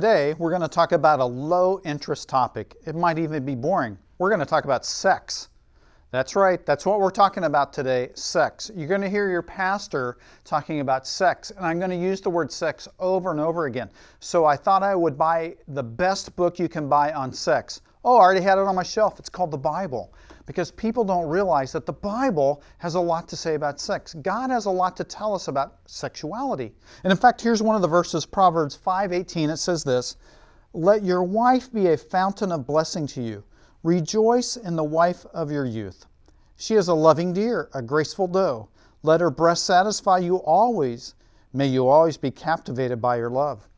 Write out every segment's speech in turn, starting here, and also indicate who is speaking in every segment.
Speaker 1: today we're going to talk about a low interest topic. It might even be boring. We're going to talk about sex. That's right, that's what we're talking about today sex. You're going to hear your pastor talking about sex, and I'm going to use the word sex over and over again. So I thought I would buy the best book you can buy on sex. Oh, I already had it on my shelf. It's called the Bible. Because people don't realize that the Bible has a lot to say about sex. God has a lot to tell us about sexuality. And in fact, here's one of the verses, Proverbs 5:18. It says this: "Let your wife be a fountain of blessing to you." Rejoice in the wife of your youth. She is a loving deer, a graceful doe. Let her breast satisfy you always. May you always be captivated by her love.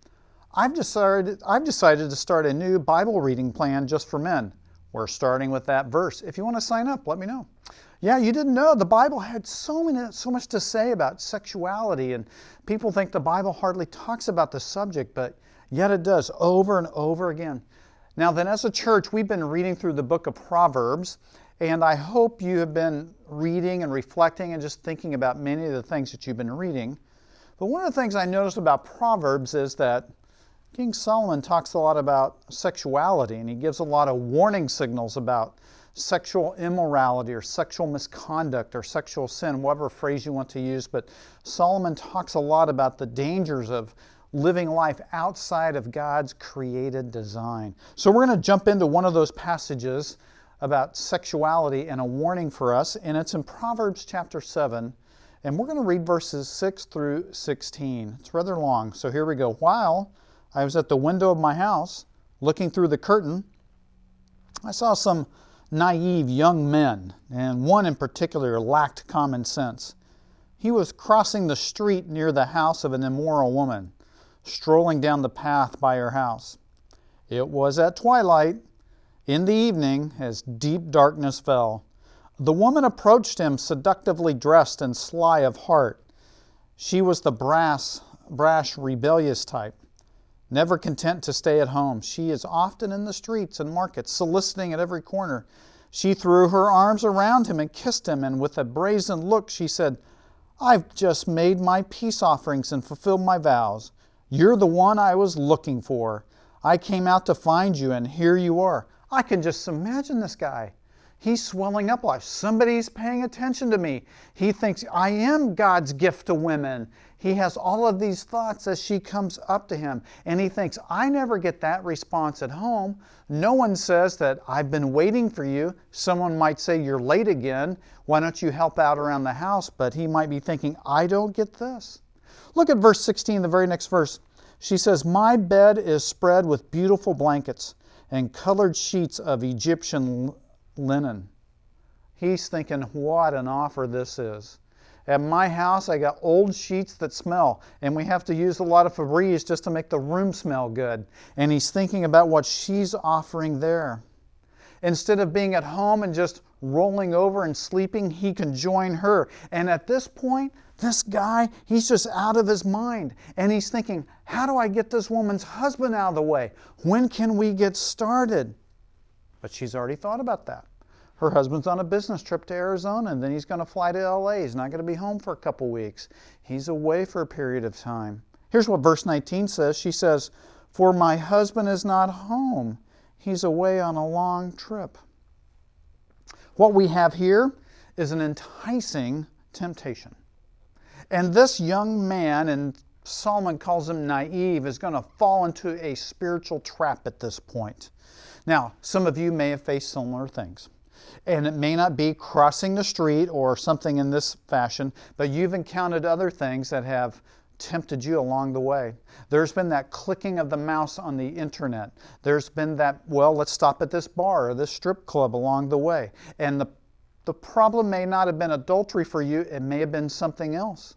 Speaker 1: I've decided, I've decided to start a new Bible reading plan just for men. We're starting with that verse. If you want to sign up, let me know. Yeah, you didn't know the Bible had so many, so much to say about sexuality, and people think the Bible hardly talks about the subject, but yet it does over and over again. Now, then, as a church, we've been reading through the book of Proverbs, and I hope you have been reading and reflecting and just thinking about many of the things that you've been reading. But one of the things I noticed about Proverbs is that King Solomon talks a lot about sexuality, and he gives a lot of warning signals about sexual immorality or sexual misconduct or sexual sin, whatever phrase you want to use. But Solomon talks a lot about the dangers of living life outside of God's created design. So we're going to jump into one of those passages about sexuality and a warning for us, and it's in Proverbs chapter 7. And we're going to read verses 6 through 16. It's rather long, so here we go. While I was at the window of my house looking through the curtain, I saw some naive young men, and one in particular lacked common sense. He was crossing the street near the house of an immoral woman strolling down the path by her house. It was at twilight, in the evening, as deep darkness fell. The woman approached him, seductively dressed and sly of heart. She was the brass, brash, rebellious type. Never content to stay at home, she is often in the streets and markets, soliciting at every corner. She threw her arms around him and kissed him, and with a brazen look she said, I've just made my peace offerings and fulfilled my vows. You're the one I was looking for. I came out to find you, and here you are. I can just imagine this guy. He's swelling up life. somebody's paying attention to me. He thinks I am God's gift to women. He has all of these thoughts as she comes up to him, and he thinks, I never get that response at home. No one says that I've been waiting for you. Someone might say, You're late again. Why don't you help out around the house? But he might be thinking, I don't get this. Look at verse 16, the very next verse. She says, My bed is spread with beautiful blankets and colored sheets of Egyptian linen. He's thinking, What an offer this is. At my house, I got old sheets that smell, and we have to use a lot of Febreze just to make the room smell good. And he's thinking about what she's offering there. Instead of being at home and just rolling over and sleeping, he can join her. And at this point, this guy, he's just out of his mind. And he's thinking, how do I get this woman's husband out of the way? When can we get started? But she's already thought about that. Her husband's on a business trip to Arizona and then he's going to fly to LA. He's not going to be home for a couple weeks. He's away for a period of time. Here's what verse 19 says She says, For my husband is not home, he's away on a long trip. What we have here is an enticing temptation. And this young man, and Solomon calls him naive, is going to fall into a spiritual trap at this point. Now, some of you may have faced similar things. And it may not be crossing the street or something in this fashion, but you've encountered other things that have tempted you along the way. There's been that clicking of the mouse on the internet. There's been that, well, let's stop at this bar or this strip club along the way. And the, the problem may not have been adultery for you, it may have been something else.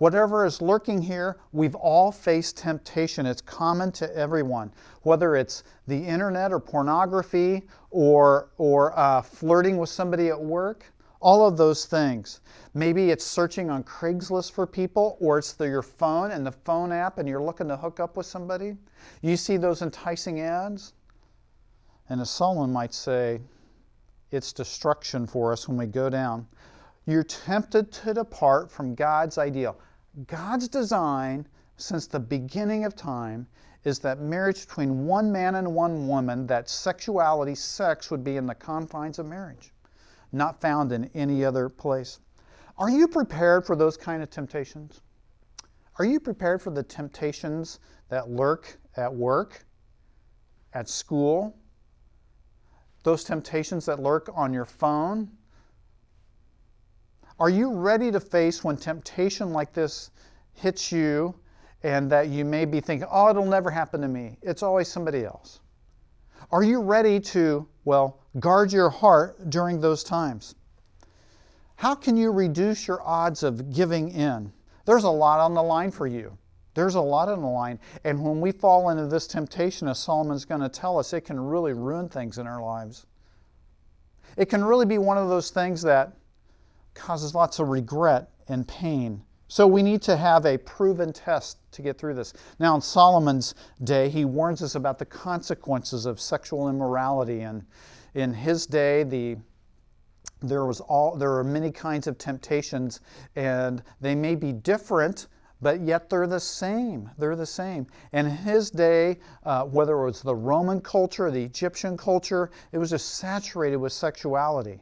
Speaker 1: Whatever is lurking here, we've all faced temptation. It's common to everyone, whether it's the internet or pornography or, or uh, flirting with somebody at work, all of those things. Maybe it's searching on Craigslist for people, or it's the, your phone and the phone app and you're looking to hook up with somebody. You see those enticing ads. And as Solomon might say, it's destruction for us when we go down. You're tempted to depart from God's ideal. God's design since the beginning of time is that marriage between one man and one woman, that sexuality, sex, would be in the confines of marriage, not found in any other place. Are you prepared for those kind of temptations? Are you prepared for the temptations that lurk at work, at school, those temptations that lurk on your phone? Are you ready to face when temptation like this hits you and that you may be thinking, oh, it'll never happen to me? It's always somebody else. Are you ready to, well, guard your heart during those times? How can you reduce your odds of giving in? There's a lot on the line for you. There's a lot on the line. And when we fall into this temptation, as Solomon's going to tell us, it can really ruin things in our lives. It can really be one of those things that causes lots of regret and pain. So we need to have a proven test to get through this. Now, in Solomon's day, he warns us about the consequences of sexual immorality. And in his day, the there was all there are many kinds of temptations, and they may be different but yet they're the same. They're the same. And in his day, uh, whether it was the Roman culture, the Egyptian culture, it was just saturated with sexuality.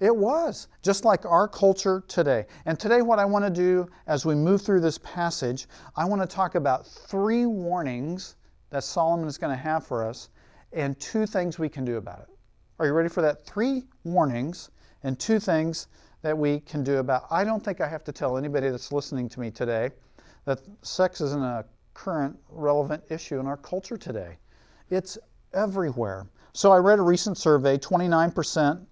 Speaker 1: It was, just like our culture today. And today, what I want to do as we move through this passage, I want to talk about three warnings that Solomon is going to have for us and two things we can do about it. Are you ready for that? Three warnings and two things that we can do about. I don't think I have to tell anybody that's listening to me today that sex isn't a current relevant issue in our culture today. It's everywhere. So I read a recent survey 29%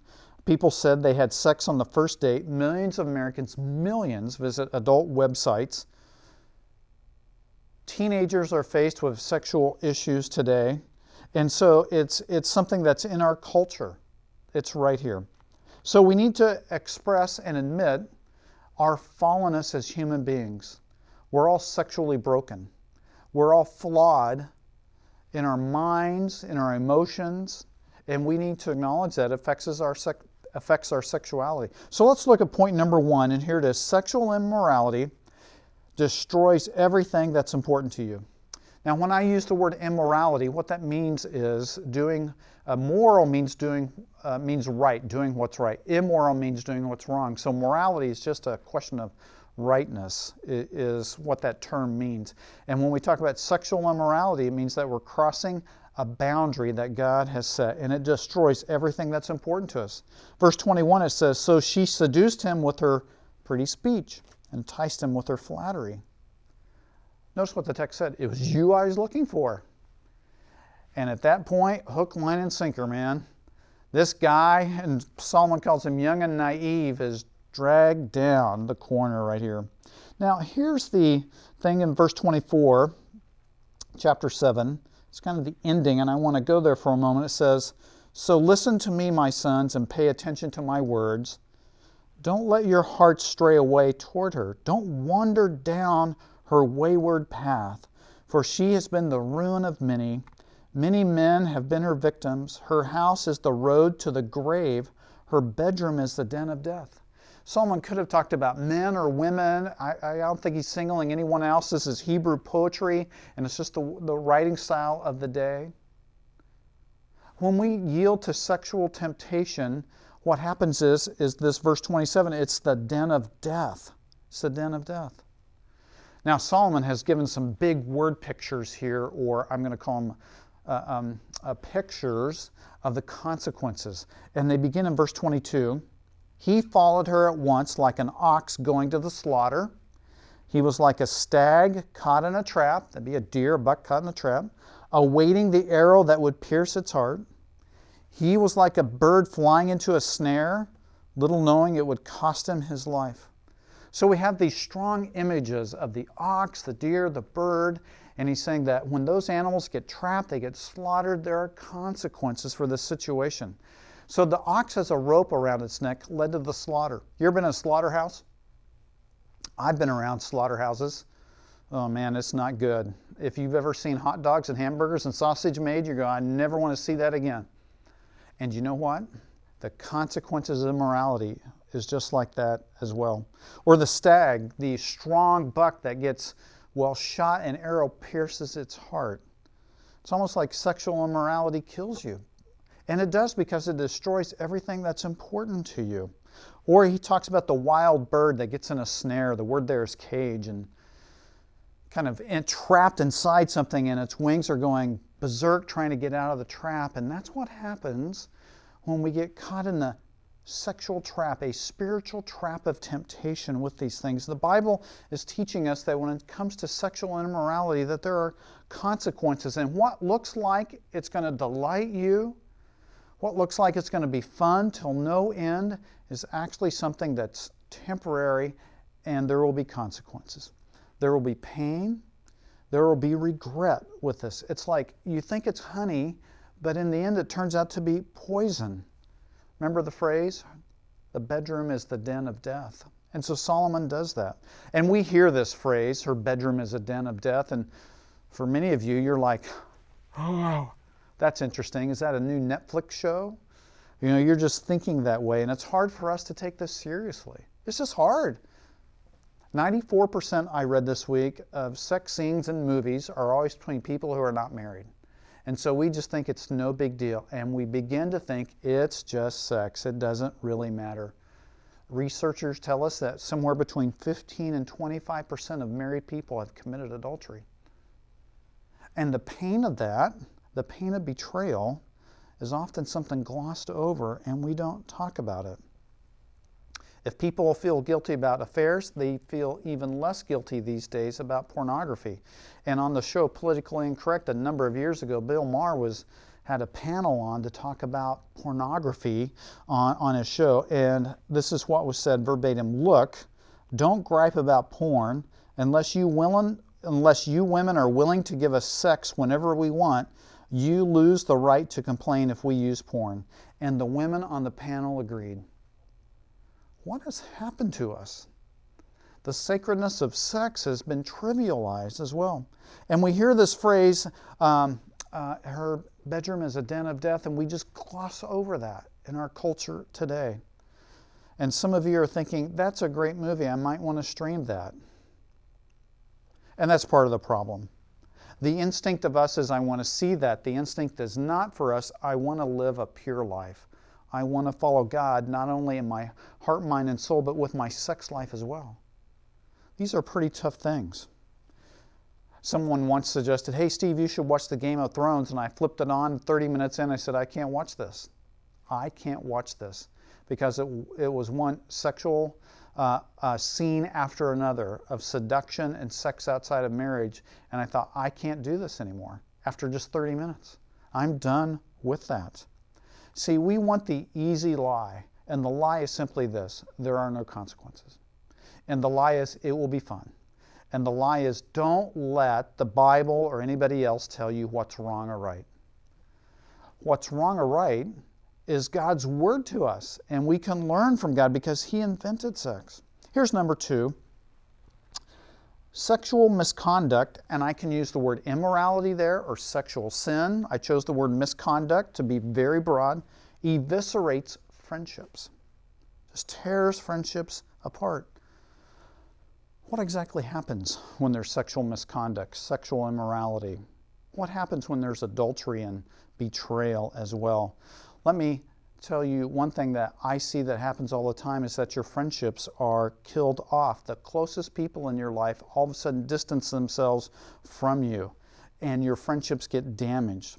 Speaker 1: people said they had sex on the first date. Millions of Americans, millions, visit adult websites. Teenagers are faced with sexual issues today. And so it's, it's something that's in our culture. It's right here. So we need to express and admit our fallenness as human beings. We're all sexually broken. We're all flawed in our minds, in our emotions, and we need to acknowledge that it affects our, affects our sexuality. So let's look at point number one, and here it is sexual immorality destroys everything that's important to you. Now, when I use the word immorality, what that means is doing, uh, moral means doing, uh, means right, doing what's right. Immoral means doing what's wrong. So morality is just a question of rightness, is what that term means. And when we talk about sexual immorality, it means that we're crossing a boundary that God has set, and it destroys everything that's important to us. Verse 21, it says, So she seduced him with her pretty speech, enticed him with her flattery. Notice what the text said. It was you I was looking for. And at that point, hook, line, and sinker, man. This guy, and Solomon calls him young and naive, is dragged down the corner right here. Now, here's the thing in verse 24, chapter 7. It's kind of the ending, and I want to go there for a moment. It says, So listen to me, my sons, and pay attention to my words. Don't let your heart stray away toward her. Don't wander down her wayward path, for she has been the ruin of many. Many men have been her victims. Her house is the road to the grave, her bedroom is the den of death. Solomon could have talked about men or women. I, I, don't think he's singling anyone else. This is Hebrew poetry, and it's just the, the writing style of the day. When we yield to sexual temptation, what happens is, is this verse 27 it's the den of death. It's the den of death. Now, Solomon has given some big word pictures here, or I'm going to call them uh, um, uh, pictures of the consequences. And they begin in verse 22. He followed her at once like an ox going to the slaughter. He was like a stag caught in a trap, that'd be a deer, a buck caught in a trap, awaiting the arrow that would pierce its heart. He was like a bird flying into a snare, little knowing it would cost him his life. So we have these strong images of the ox, the deer, the bird, and he's saying that when those animals get trapped, they get slaughtered, there are consequences for this situation. So the ox has a rope around its neck, led to the slaughter. You ever been in a slaughterhouse? I've been around slaughterhouses. Oh man, it's not good. If you've ever seen hot dogs and hamburgers and sausage made, you go, I never want to see that again. And you know what? The consequences of immorality is just like that as well. Or the stag, the strong buck that gets well shot, an arrow pierces its heart. It's almost like sexual immorality kills you. And it does because it destroys everything that's important to you. Or he talks about the wild bird that gets in a snare. The word there is cage and kind of entrapped inside something, and its wings are going berserk trying to get out of the trap. And that's what happens when we get caught in the sexual trap, a spiritual trap of temptation with these things. The Bible is teaching us that when it comes to sexual immorality that there are consequences and what looks like it's going to delight you, what looks like it's going to be fun till no end is actually something that's temporary and there will be consequences. There will be pain, there will be regret with this. It's like you think it's honey, but in the end it turns out to be poison. Remember the phrase? The bedroom is the den of death. And so Solomon does that. And we hear this phrase, her bedroom is a den of death. And for many of you, you're like, oh, that's interesting. Is that a new Netflix show? You know, you're just thinking that way. And it's hard for us to take this seriously. It's just hard. 94% I read this week of sex scenes in movies are always between people who are not married. And so we just think it's no big deal. And we begin to think it's just sex. It doesn't really matter. Researchers tell us that somewhere between 15 and 25% of married people have committed adultery. And the pain of that, the pain of betrayal, is often something glossed over and we don't talk about it. If people feel guilty about affairs, they feel even less guilty these days about pornography. And on the show Politically Incorrect a number of years ago, Bill Maher was had a panel on to talk about pornography on, on his show. And this is what was said verbatim Look, don't gripe about porn unless you willing unless you women are willing to give us sex whenever we want, you lose the right to complain if we use porn. And the women on the panel agreed what has happened to us? The sacredness of sex has been trivialized as well. And we hear this phrase, um, uh, her bedroom is a den of death, and we just gloss over that in our culture today. And some of you are thinking, that's a great movie, I might want to stream that. And that's part of the problem. The instinct of us is, I want to see that. The instinct is not for us, I want to live a pure life. I want to follow God not only in my heart, mind, and soul, but with my sex life as well. These are pretty tough things. Someone once suggested, Hey, Steve, you should watch the Game of Thrones. And I flipped it on 30 minutes in. I said, I can't watch this. I can't watch this because it, it was one sexual uh, uh, scene after another of seduction and sex outside of marriage. And I thought, I can't do this anymore after just 30 minutes. I'm done with that. See, we want the easy lie, and the lie is simply this there are no consequences. And the lie is it will be fun. And the lie is don't let the Bible or anybody else tell you what's wrong or right. What's wrong or right is God's word to us, and we can learn from God because He invented sex. Here's number two sexual misconduct, and I can use the word immorality there or sexual sin. I chose the word misconduct to be very broad, eviscerates friendships, just tears friendships apart. What exactly happens when there's sexual misconduct, sexual immorality? What happens when there's adultery and betrayal as well? Let me tell you one thing that I see that happens all the time is that your friendships are killed off. The closest people in your life all of a sudden distance themselves from you, and your friendships get damaged.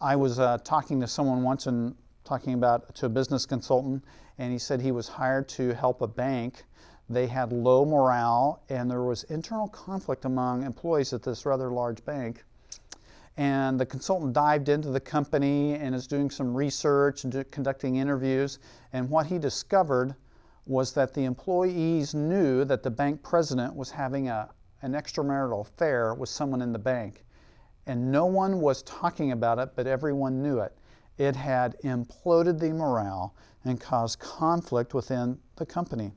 Speaker 1: I was uh, talking to someone once and talking about to a business consultant, and he said he was hired to help a bank. They had low morale, and there was internal conflict among employees at this rather large bank and the consultant dived into the company and is doing some research and conducting interviews. And what he discovered was that the employees knew that the bank president was having a, an extramarital affair with someone in the bank. And no one was talking about it, but everyone knew it. It had imploded the morale and caused conflict within the company.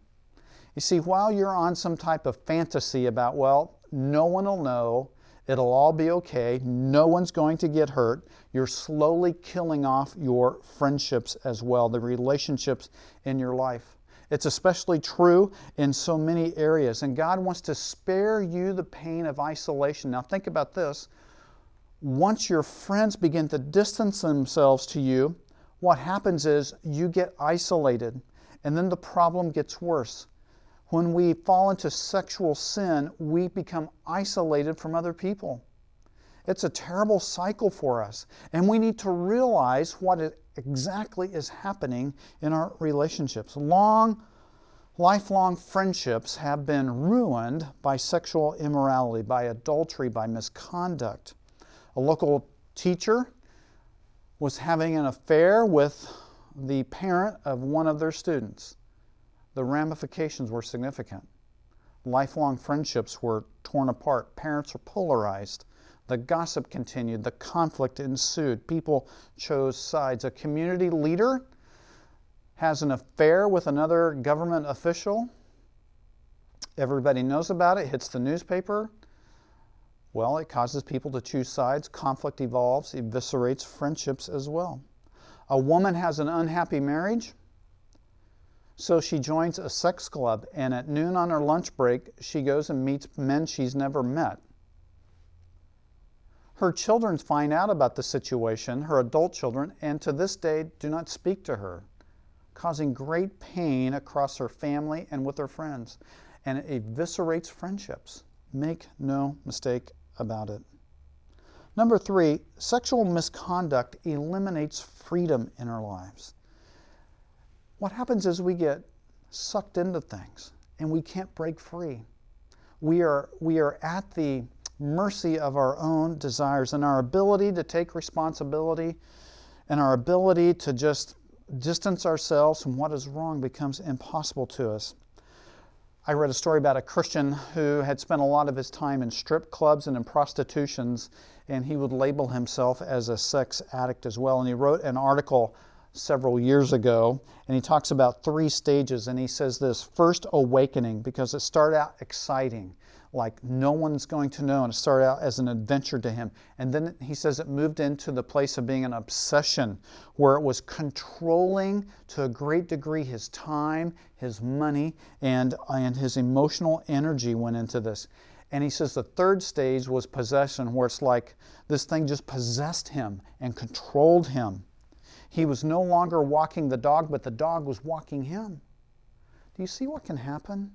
Speaker 1: You see, while you're on some type of fantasy about, well, no one will know, It'll all be okay. No one's going to get hurt. You're slowly killing off your friendships as well, the relationships in your life. It's especially true in so many areas. And God wants to spare you the pain of isolation. Now, think about this. once your friends begin to distance themselves to you, what happens is you get isolated, and then the problem gets worse. When we fall into sexual sin, we become isolated from other people. It's a terrible cycle for us, and we need to realize what exactly is happening in our relationships. Long, lifelong friendships have been ruined by sexual immorality, by adultery, by misconduct. A local teacher was having an affair with the parent of one of their students. The ramifications were significant. Lifelong friendships were torn apart. Parents were polarized. The gossip continued. The conflict ensued. People chose sides. A community leader has an affair with another government official. Everybody knows about it, hits the newspaper. Well, it causes people to choose sides. Conflict evolves, eviscerates friendships as well. A woman has an unhappy marriage, so she joins a sex club, and at noon on her lunch break, she goes and meets men she's never met. Her children find out about the situation, her adult children, and to this day do not speak to her, causing great pain across her family and with her friends. And it eviscerates friendships. Make no mistake about it. Number three, sexual misconduct eliminates freedom in our lives. What happens is we get sucked into things and we can't break free. We are, we are at the mercy of our own desires and our ability to take responsibility and our ability to just distance ourselves from what is wrong becomes impossible to us. I read a story about a Christian who had spent a lot of his time in strip clubs and in prostitutions, and he would label himself as a sex addict as well. And he wrote an article several years ago, and he talks about three stages. And he says this first, awakening, because it started out exciting like no one's going to know, and it started out as an adventure to him. And then he says it moved into the place of being an obsession, where it was controlling to a great degree his time, his money, and, and his emotional energy went into this. And he says the third stage was possession, where it's like this thing just possessed him and controlled him. He was no longer walking the dog, but the dog was walking him. Do you see what can happen?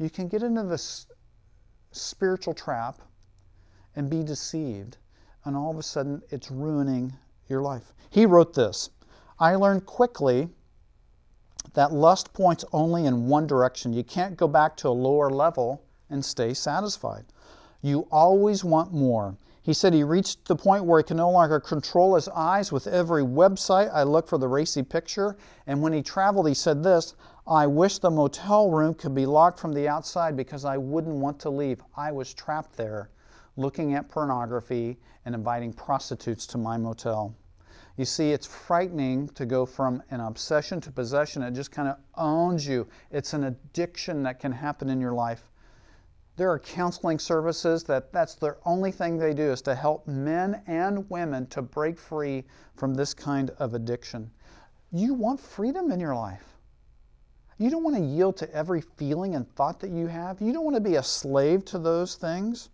Speaker 1: You can get into this spiritual trap and be deceived. And all of a sudden, it's ruining your life. He wrote this I learned quickly that lust points only in one direction. You can't go back to a lower level and stay satisfied. You always want more. He said he reached the point where he can no longer control his eyes. With every website, I look for the racy picture. And when he traveled, he said this I wish the motel room could be locked from the outside because I wouldn't want to leave. I was trapped there looking at pornography and inviting prostitutes to my motel. You see, it's frightening to go from an obsession to possession. It just kind of owns you. It's an addiction that can happen in your life. There are counseling services that that's their only thing they do is to help men and women to break free from this kind of addiction. You want freedom in your life. You don't want to yield to every feeling and thought that you have. You don't want to be a slave to those things.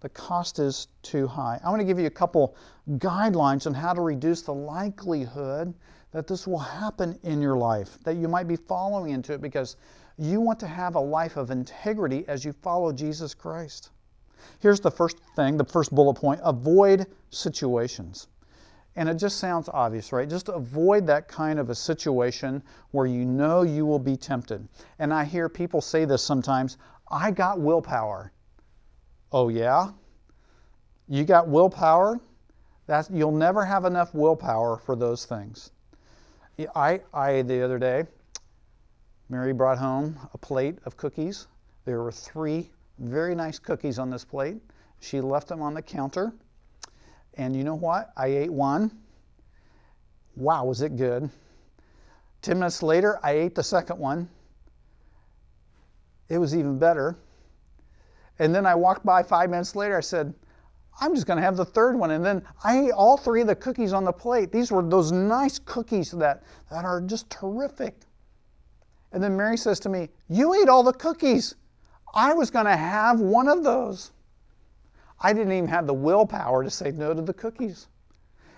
Speaker 1: The cost is too high. I want to give you a couple guidelines on how to reduce the likelihood that this will happen in your life, that you might be following into it because you want to have a life of integrity as you follow Jesus Christ. Here's the first thing, the first bullet point avoid situations. And it just sounds obvious, right? Just avoid that kind of a situation where you know you will be tempted. And I hear people say this sometimes I got willpower. Oh, yeah? You got willpower? That's, you'll never have enough willpower for those things. I, I, the other day, Mary brought home a plate of cookies. There were three very nice cookies on this plate. She left them on the counter. And you know what? I ate one. Wow, was it good. 10 minutes later, I ate the second one. It was even better. And then I walked by five minutes later. I said, I'm just going to have the third one. And then I ate all three of the cookies on the plate. These were those nice cookies that, that are just terrific. And then Mary says to me, You ate all the cookies. I was going to have one of those. I didn't even have the willpower to say no to the cookies.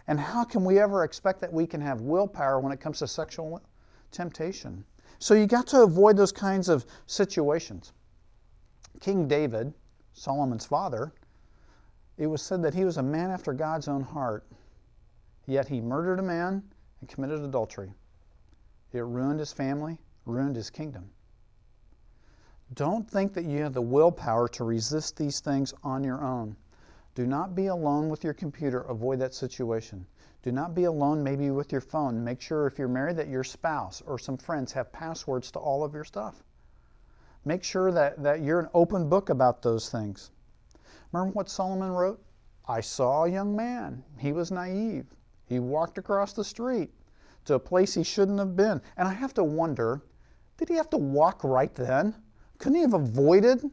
Speaker 1: And how can we ever expect that we can have willpower when it comes to sexual temptation? So you got to avoid those kinds of situations. King David, Solomon's father, it was said that he was a man after God's own heart. Yet he murdered a man and committed adultery. It ruined his family, ruined his kingdom. Don't think that you have the willpower to resist these things on your own. Do not be alone with your computer. Avoid that situation. Do not be alone maybe with your phone. Make sure if you're married that your spouse or some friends have passwords to all of your stuff. Make sure that, that you're an open book about those things. Remember what Solomon wrote? I saw a young man. He was naive. He walked across the street to a place he shouldn't have been. And I have to wonder did he have to walk right then? Couldn't he have avoided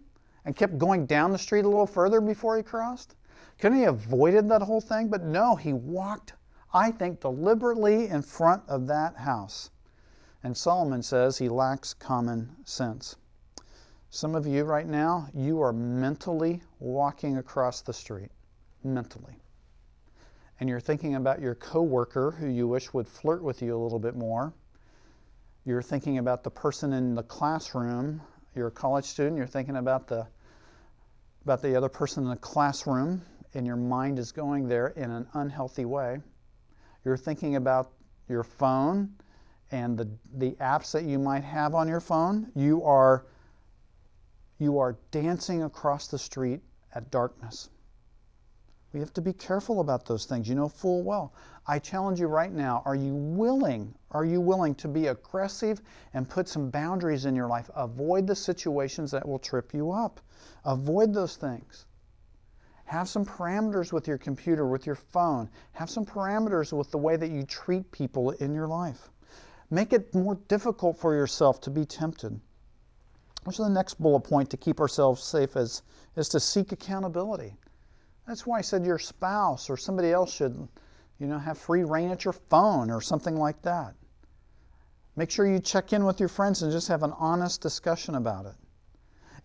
Speaker 1: and kept going down the street a little further before he crossed? Couldn't he have avoided that whole thing? But no, he walked, I think, deliberately in front of that house. And Solomon says he lacks common sense. Some of you right now, you are mentally walking across the street. Mentally. And you're thinking about your coworker who you wish would flirt with you a little bit more. You're thinking about the person in the classroom. You're a college student, you're thinking about the about the other person in the classroom and your mind is going there in an unhealthy way. You're thinking about your phone and the, the apps that you might have on your phone. You are you are dancing across the street at darkness. We have to be careful about those things. You know full well. I challenge you right now are you willing? Are you willing to be aggressive and put some boundaries in your life? Avoid the situations that will trip you up. Avoid those things. Have some parameters with your computer, with your phone. Have some parameters with the way that you treat people in your life. Make it more difficult for yourself to be tempted. Which is the next bullet point to keep ourselves safe is, is to seek accountability. That's why I said your spouse or somebody else should, you know, have free rein at your phone or something like that. Make sure you check in with your friends and just have an honest discussion about it.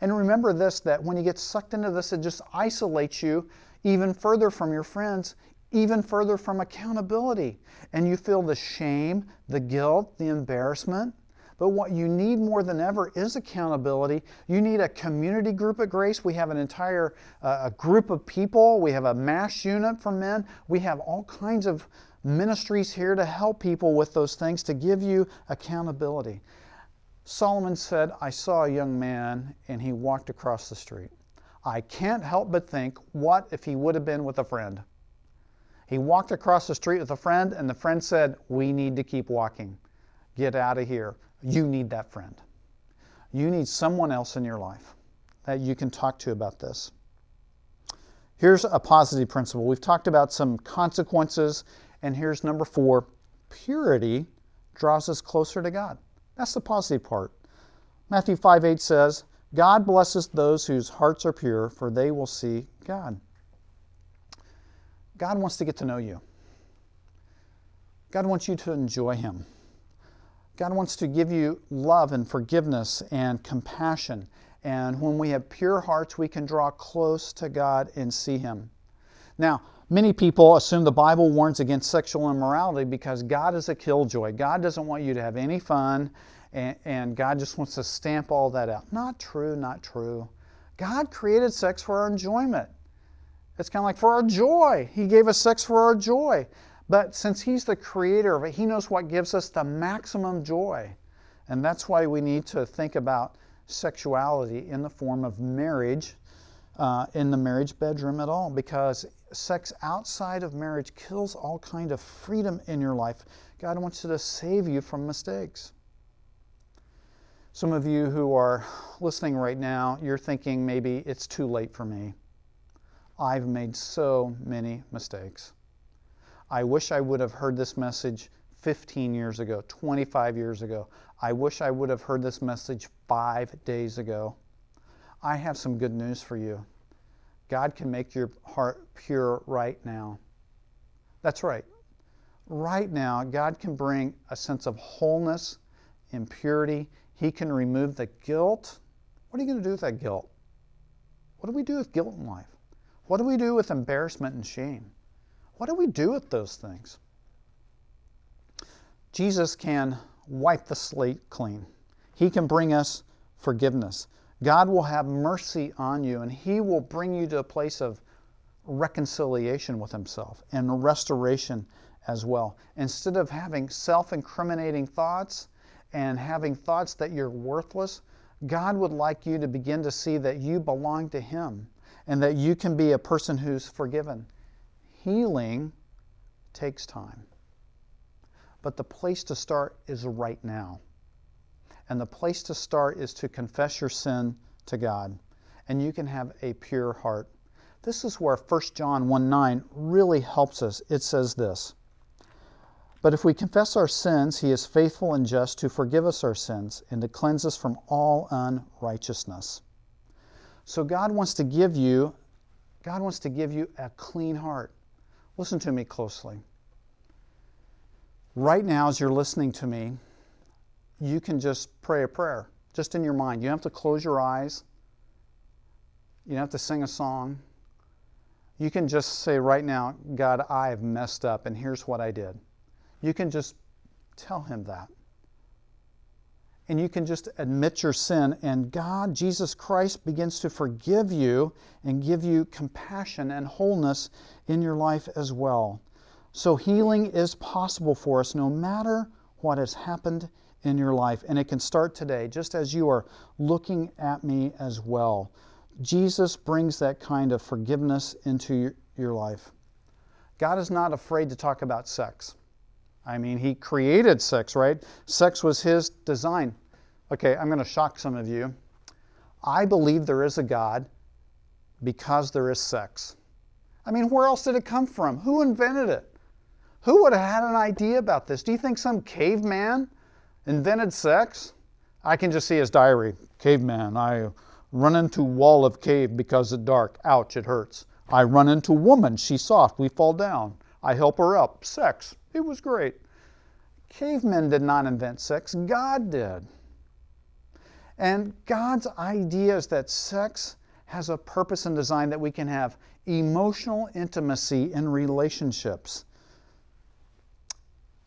Speaker 1: And remember this that when you get sucked into this, it just isolates you even further from your friends, even further from accountability. And you feel the shame, the guilt, the embarrassment. But what you need more than ever is accountability. You need a community group at Grace. We have an entire uh, group of people. We have a MASH unit for men. We have all kinds of ministries here to help people with those things, to give you accountability. Solomon said, I saw a young man and he walked across the street. I can't help but think, what if he would have been with a friend? He walked across the street with a friend, and the friend said, We need to keep walking. Get out of here. You need that friend. You need someone else in your life that you can talk to about this. Here's a positive principle. We've talked about some consequences, and here's number four purity draws us closer to God. That's the positive part. Matthew 5 8 says, God blesses those whose hearts are pure, for they will see God. God wants to get to know you. God wants you to enjoy Him. God wants to give you love and forgiveness and compassion. And when we have pure hearts, we can draw close to God and see Him. Now, many people assume the Bible warns against sexual immorality because God is a killjoy. God doesn't want you to have any fun, and, God just wants to stamp all that out. Not true, not true. God created sex for our enjoyment. It's kind of like for our joy. He gave us sex for our joy. But since He's the creator of it, He knows what gives us the maximum joy. And that's why we need to think about sexuality in the form of marriage, uh, in the marriage bedroom at all, because sex outside of marriage kills all kind of freedom in your life. God wants you to save you from mistakes. Some of you who are listening right now, you're thinking maybe it's too late for me. I've made so many mistakes. I wish I would have heard this message 15 years ago, 25 years ago. I wish I would have heard this message five days ago. I have some good news for you. God can make your heart pure right now. That's right. Right now, God can bring a sense of wholeness and purity. He can remove the guilt. What are you going to do with that guilt? What do we do with guilt in life? What do we do with embarrassment and shame? What do we do with those things? Jesus can wipe the slate clean. He can bring us forgiveness. God will have mercy on you and He will bring you to a place of reconciliation with Himself and restoration as well. Instead of having self incriminating thoughts and having thoughts that you're worthless, God would like you to begin to see that you belong to Him and that you can be a person who's forgiven. Healing takes time. But the place to start is right now. And the place to start is to confess your sin to God. And you can have a pure heart. This is where 1 John 1 9 really helps us. It says this But if we confess our sins, he is faithful and just to forgive us our sins and to cleanse us from all unrighteousness. So God wants to give you God wants to give you a clean heart. Listen to me closely. Right now, as you're listening to me, you can just pray a prayer, just in your mind. You don't have to close your eyes, you don't have to sing a song. You can just say right now, God, I have messed up, and here's what I did. You can just tell Him that. And you can just admit your sin, and God, Jesus Christ, begins to forgive you and give you compassion and wholeness in your life as well. So, healing is possible for us no matter what has happened in your life. And it can start today, just as you are looking at me as well. Jesus brings that kind of forgiveness into your, life. God is not afraid to talk about sex. I mean, He created sex, right? Sex was His design. Okay, I'm going to shock some of you. I believe there is a God because there is sex. I mean, where else did it come from? Who invented it? Who would have had an idea about this? Do you think some caveman invented sex? I can just see his diary. Caveman, I run into wall of cave because it's dark. Ouch, it hurts. I run into woman, she's soft, we fall down. I help her up. Sex, it was great. Cavemen did not invent sex, God did. And God's idea is that sex has a purpose and design that we can have emotional intimacy in relationships.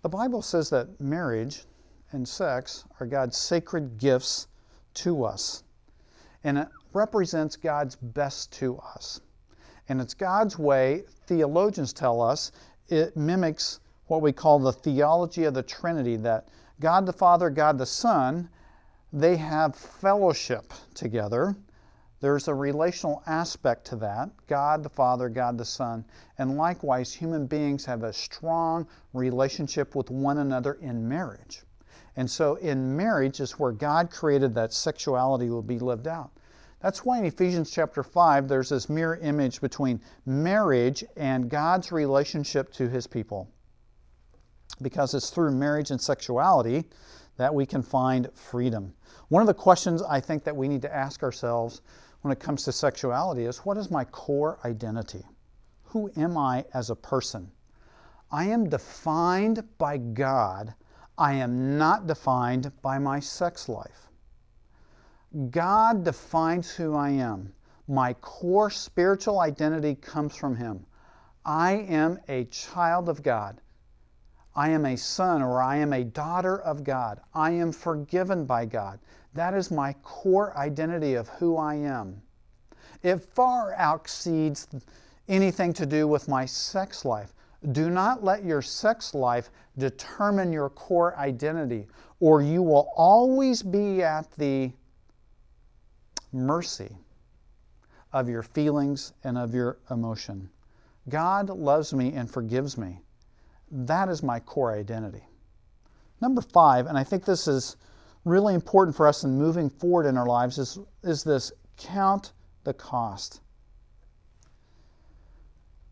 Speaker 1: The Bible says that marriage and sex are God's sacred gifts to us. And it represents God's best to us. And it's God's way, theologians tell us, it mimics what we call the theology of the Trinity that God the Father, God the Son, they have fellowship together there's a relational aspect to that God the Father, God the Son. And likewise, human beings have a strong relationship with one another in marriage. And so, in marriage is where God created that sexuality will be lived out. That's why in Ephesians chapter 5, there's this mirror image between marriage and God's relationship to his people. Because it's through marriage and sexuality that we can find freedom. One of the questions I think that we need to ask ourselves when it comes to sexuality is what is my core identity? Who am I as a person? I am defined by God. I am not defined by my sex life. God defines who I am. My core spiritual identity comes from Him. I am a child of God. I am a son or I am a daughter of God. I am forgiven by God. That is my core identity of who I am. It far exceeds anything to do with my sex life. Do not let your sex life determine your core identity, or you will always be at the mercy of your feelings and of your emotion. God loves me and forgives me. That is my core identity. Number five, and I think this is really important for us in moving forward in our lives, is, is this count the cost.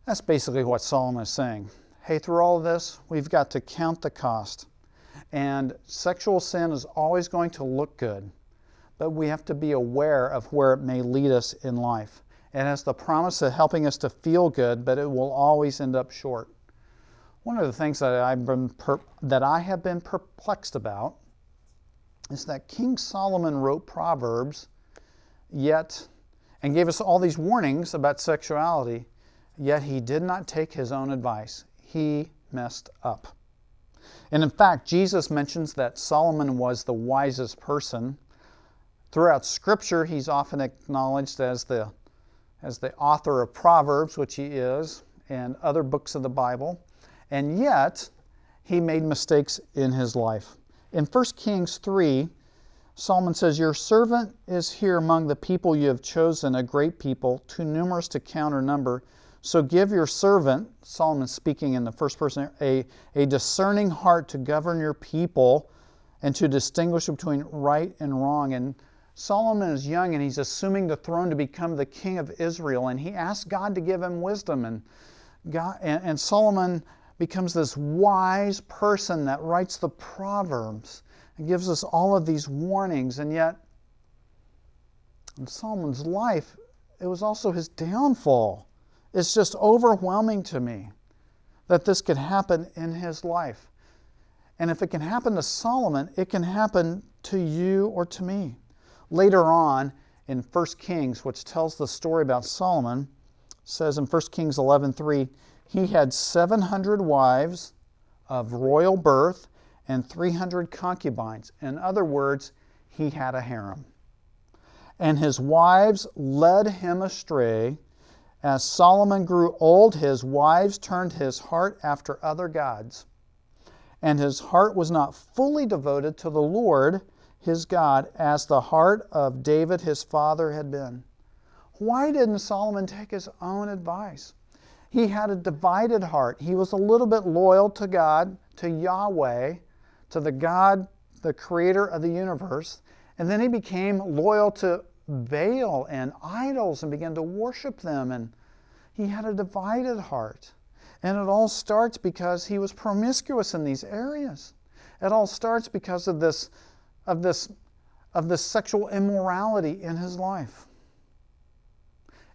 Speaker 1: That's basically what Solomon is saying. Hey, through all of this, we've got to count the cost. And sexual sin is always going to look good, but we have to be aware of where it may lead us in life. It has the promise of helping us to feel good, but it will always end up short. One of the things that, I've been per- that I have been perplexed about is that King Solomon wrote Proverbs, yet, and gave us all these warnings about sexuality, yet he did not take his own advice. He messed up. And in fact, Jesus mentions that Solomon was the wisest person. Throughout Scripture, he's often acknowledged as the, as the author of Proverbs, which he is, and other books of the Bible. And yet, he made mistakes in his life. In 1 Kings 3, Solomon says, Your servant is here among the people you have chosen, a great people, too numerous to count or number. So give your servant, Solomon speaking in the first person, a, a discerning heart to govern your people and to distinguish between right and wrong. And Solomon is young and he's assuming the throne to become the king of Israel. And he asks God to give him wisdom. And, God, and, and Solomon becomes this wise person that writes the Proverbs and gives us all of these warnings. And yet, in Solomon's life, it was also his downfall. It's just overwhelming to me that this could happen in his life. And if it can happen to Solomon, it can happen to you or to me. Later on in 1 Kings, which tells the story about Solomon, says in 1 Kings 11:3, he had 700 wives of royal birth and 300 concubines. In other words, he had a harem. And his wives led him astray. As Solomon grew old, his wives turned his heart after other gods. And his heart was not fully devoted to the Lord his God as the heart of David his father had been. Why didn't Solomon take his own advice? He had a divided heart. He was a little bit loyal to God, to Yahweh, to the God, the creator of the universe. And then he became loyal to Baal and idols and began to worship them. And he had a divided heart. And it all starts because he was promiscuous in these areas. It all starts because of this, of this, of this sexual immorality in his life.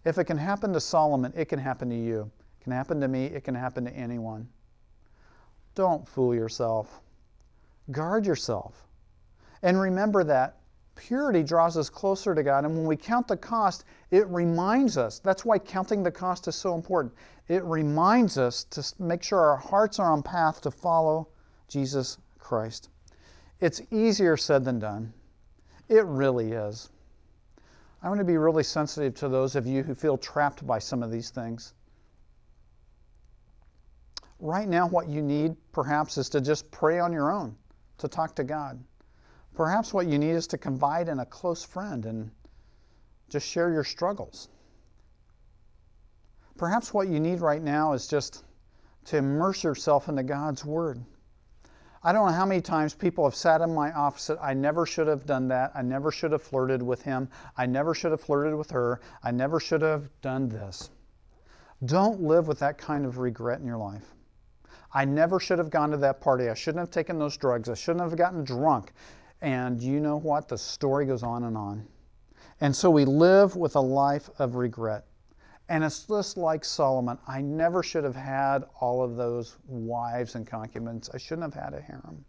Speaker 1: If it can happen to Solomon, it can happen to you. It can happen to me, it can happen to anyone. Don't fool yourself. Guard yourself. And remember that purity draws us closer to God. And when we count the cost, it reminds us. That's why counting the cost is so important. It reminds us to make sure our hearts are on path to follow Jesus Christ. It's easier said than done. It really is. I want to be really sensitive to those of you who feel trapped by some of these things right now, what you need perhaps is to just pray on your own, to talk to God. Perhaps what you need is to confide in a close friend and just share your struggles. Perhaps what you need right now is just to immerse yourself into God's Word. I don't know how many times people have sat in my office I never should have done that. I never should have flirted with him. I never should have flirted with her. I never should have done this. Don't live with that kind of regret in your life. I never should have gone to that party. I shouldn't have taken those drugs. I shouldn't have gotten drunk. And you know what? The story goes on and on. And so we live with a life of regret. And it's just like Solomon. I never should have had all of those wives and concubines. I shouldn't have had a harem.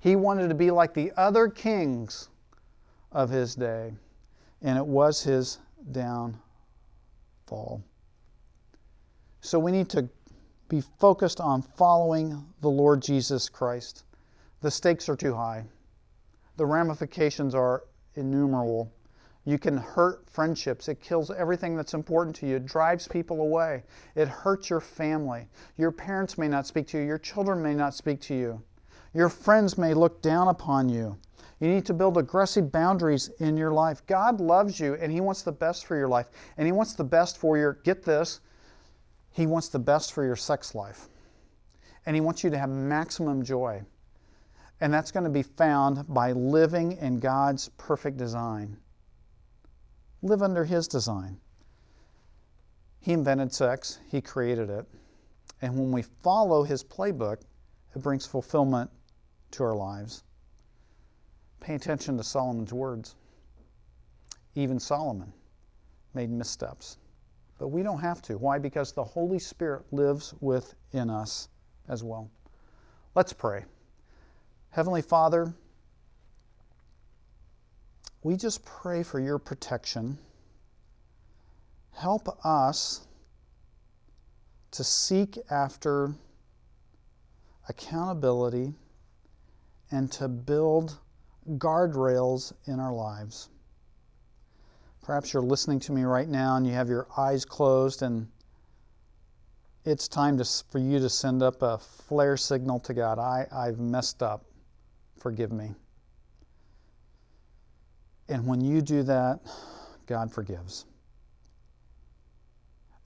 Speaker 1: He wanted to be like the other kings of his day, and it was his downfall. So we need to be focused on following the Lord Jesus Christ. The stakes are too high, the ramifications are innumerable. You can hurt friendships. It kills everything that's important to you. It drives people away. It hurts your family. Your parents may not speak to you. Your children may not speak to you. Your friends may look down upon you. You need to build aggressive boundaries in your life. God loves you and He wants the best for your life. And He wants the best for your, get this, he wants the best for your sex life. And He wants you to have maximum joy. And that's going to be found by living in God's perfect design. Live under His design. He invented sex, He created it. And when we follow His playbook, it brings fulfillment to our lives. Pay attention to Solomon's words. Even Solomon made missteps. But we don't have to. Why? Because the Holy Spirit lives within us as well. Let's pray. Heavenly Father, we just pray for your protection help us to seek after accountability and to build guardrails in our lives. Perhaps you're listening to me right now and you have your eyes closed, and it's time to, for you to send up a flare signal to God I, I've messed up. Forgive me. And when you do that, God forgives.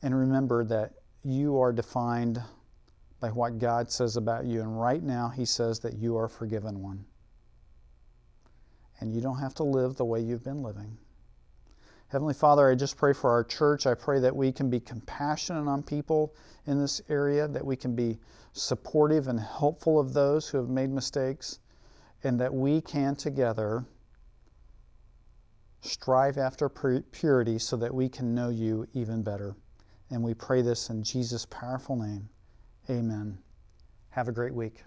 Speaker 1: And remember that you are defined by what God says about you. And right now, He says that you are a forgiven one. And you don't have to live the way you've been living. Heavenly Father, I just pray for our church. I pray that we can be compassionate on people in this area, that we can be supportive and helpful of those who have made mistakes, and that we can together strive after purity so that we can know you even better. And we pray this in Jesus' powerful name. Amen. Have a great week.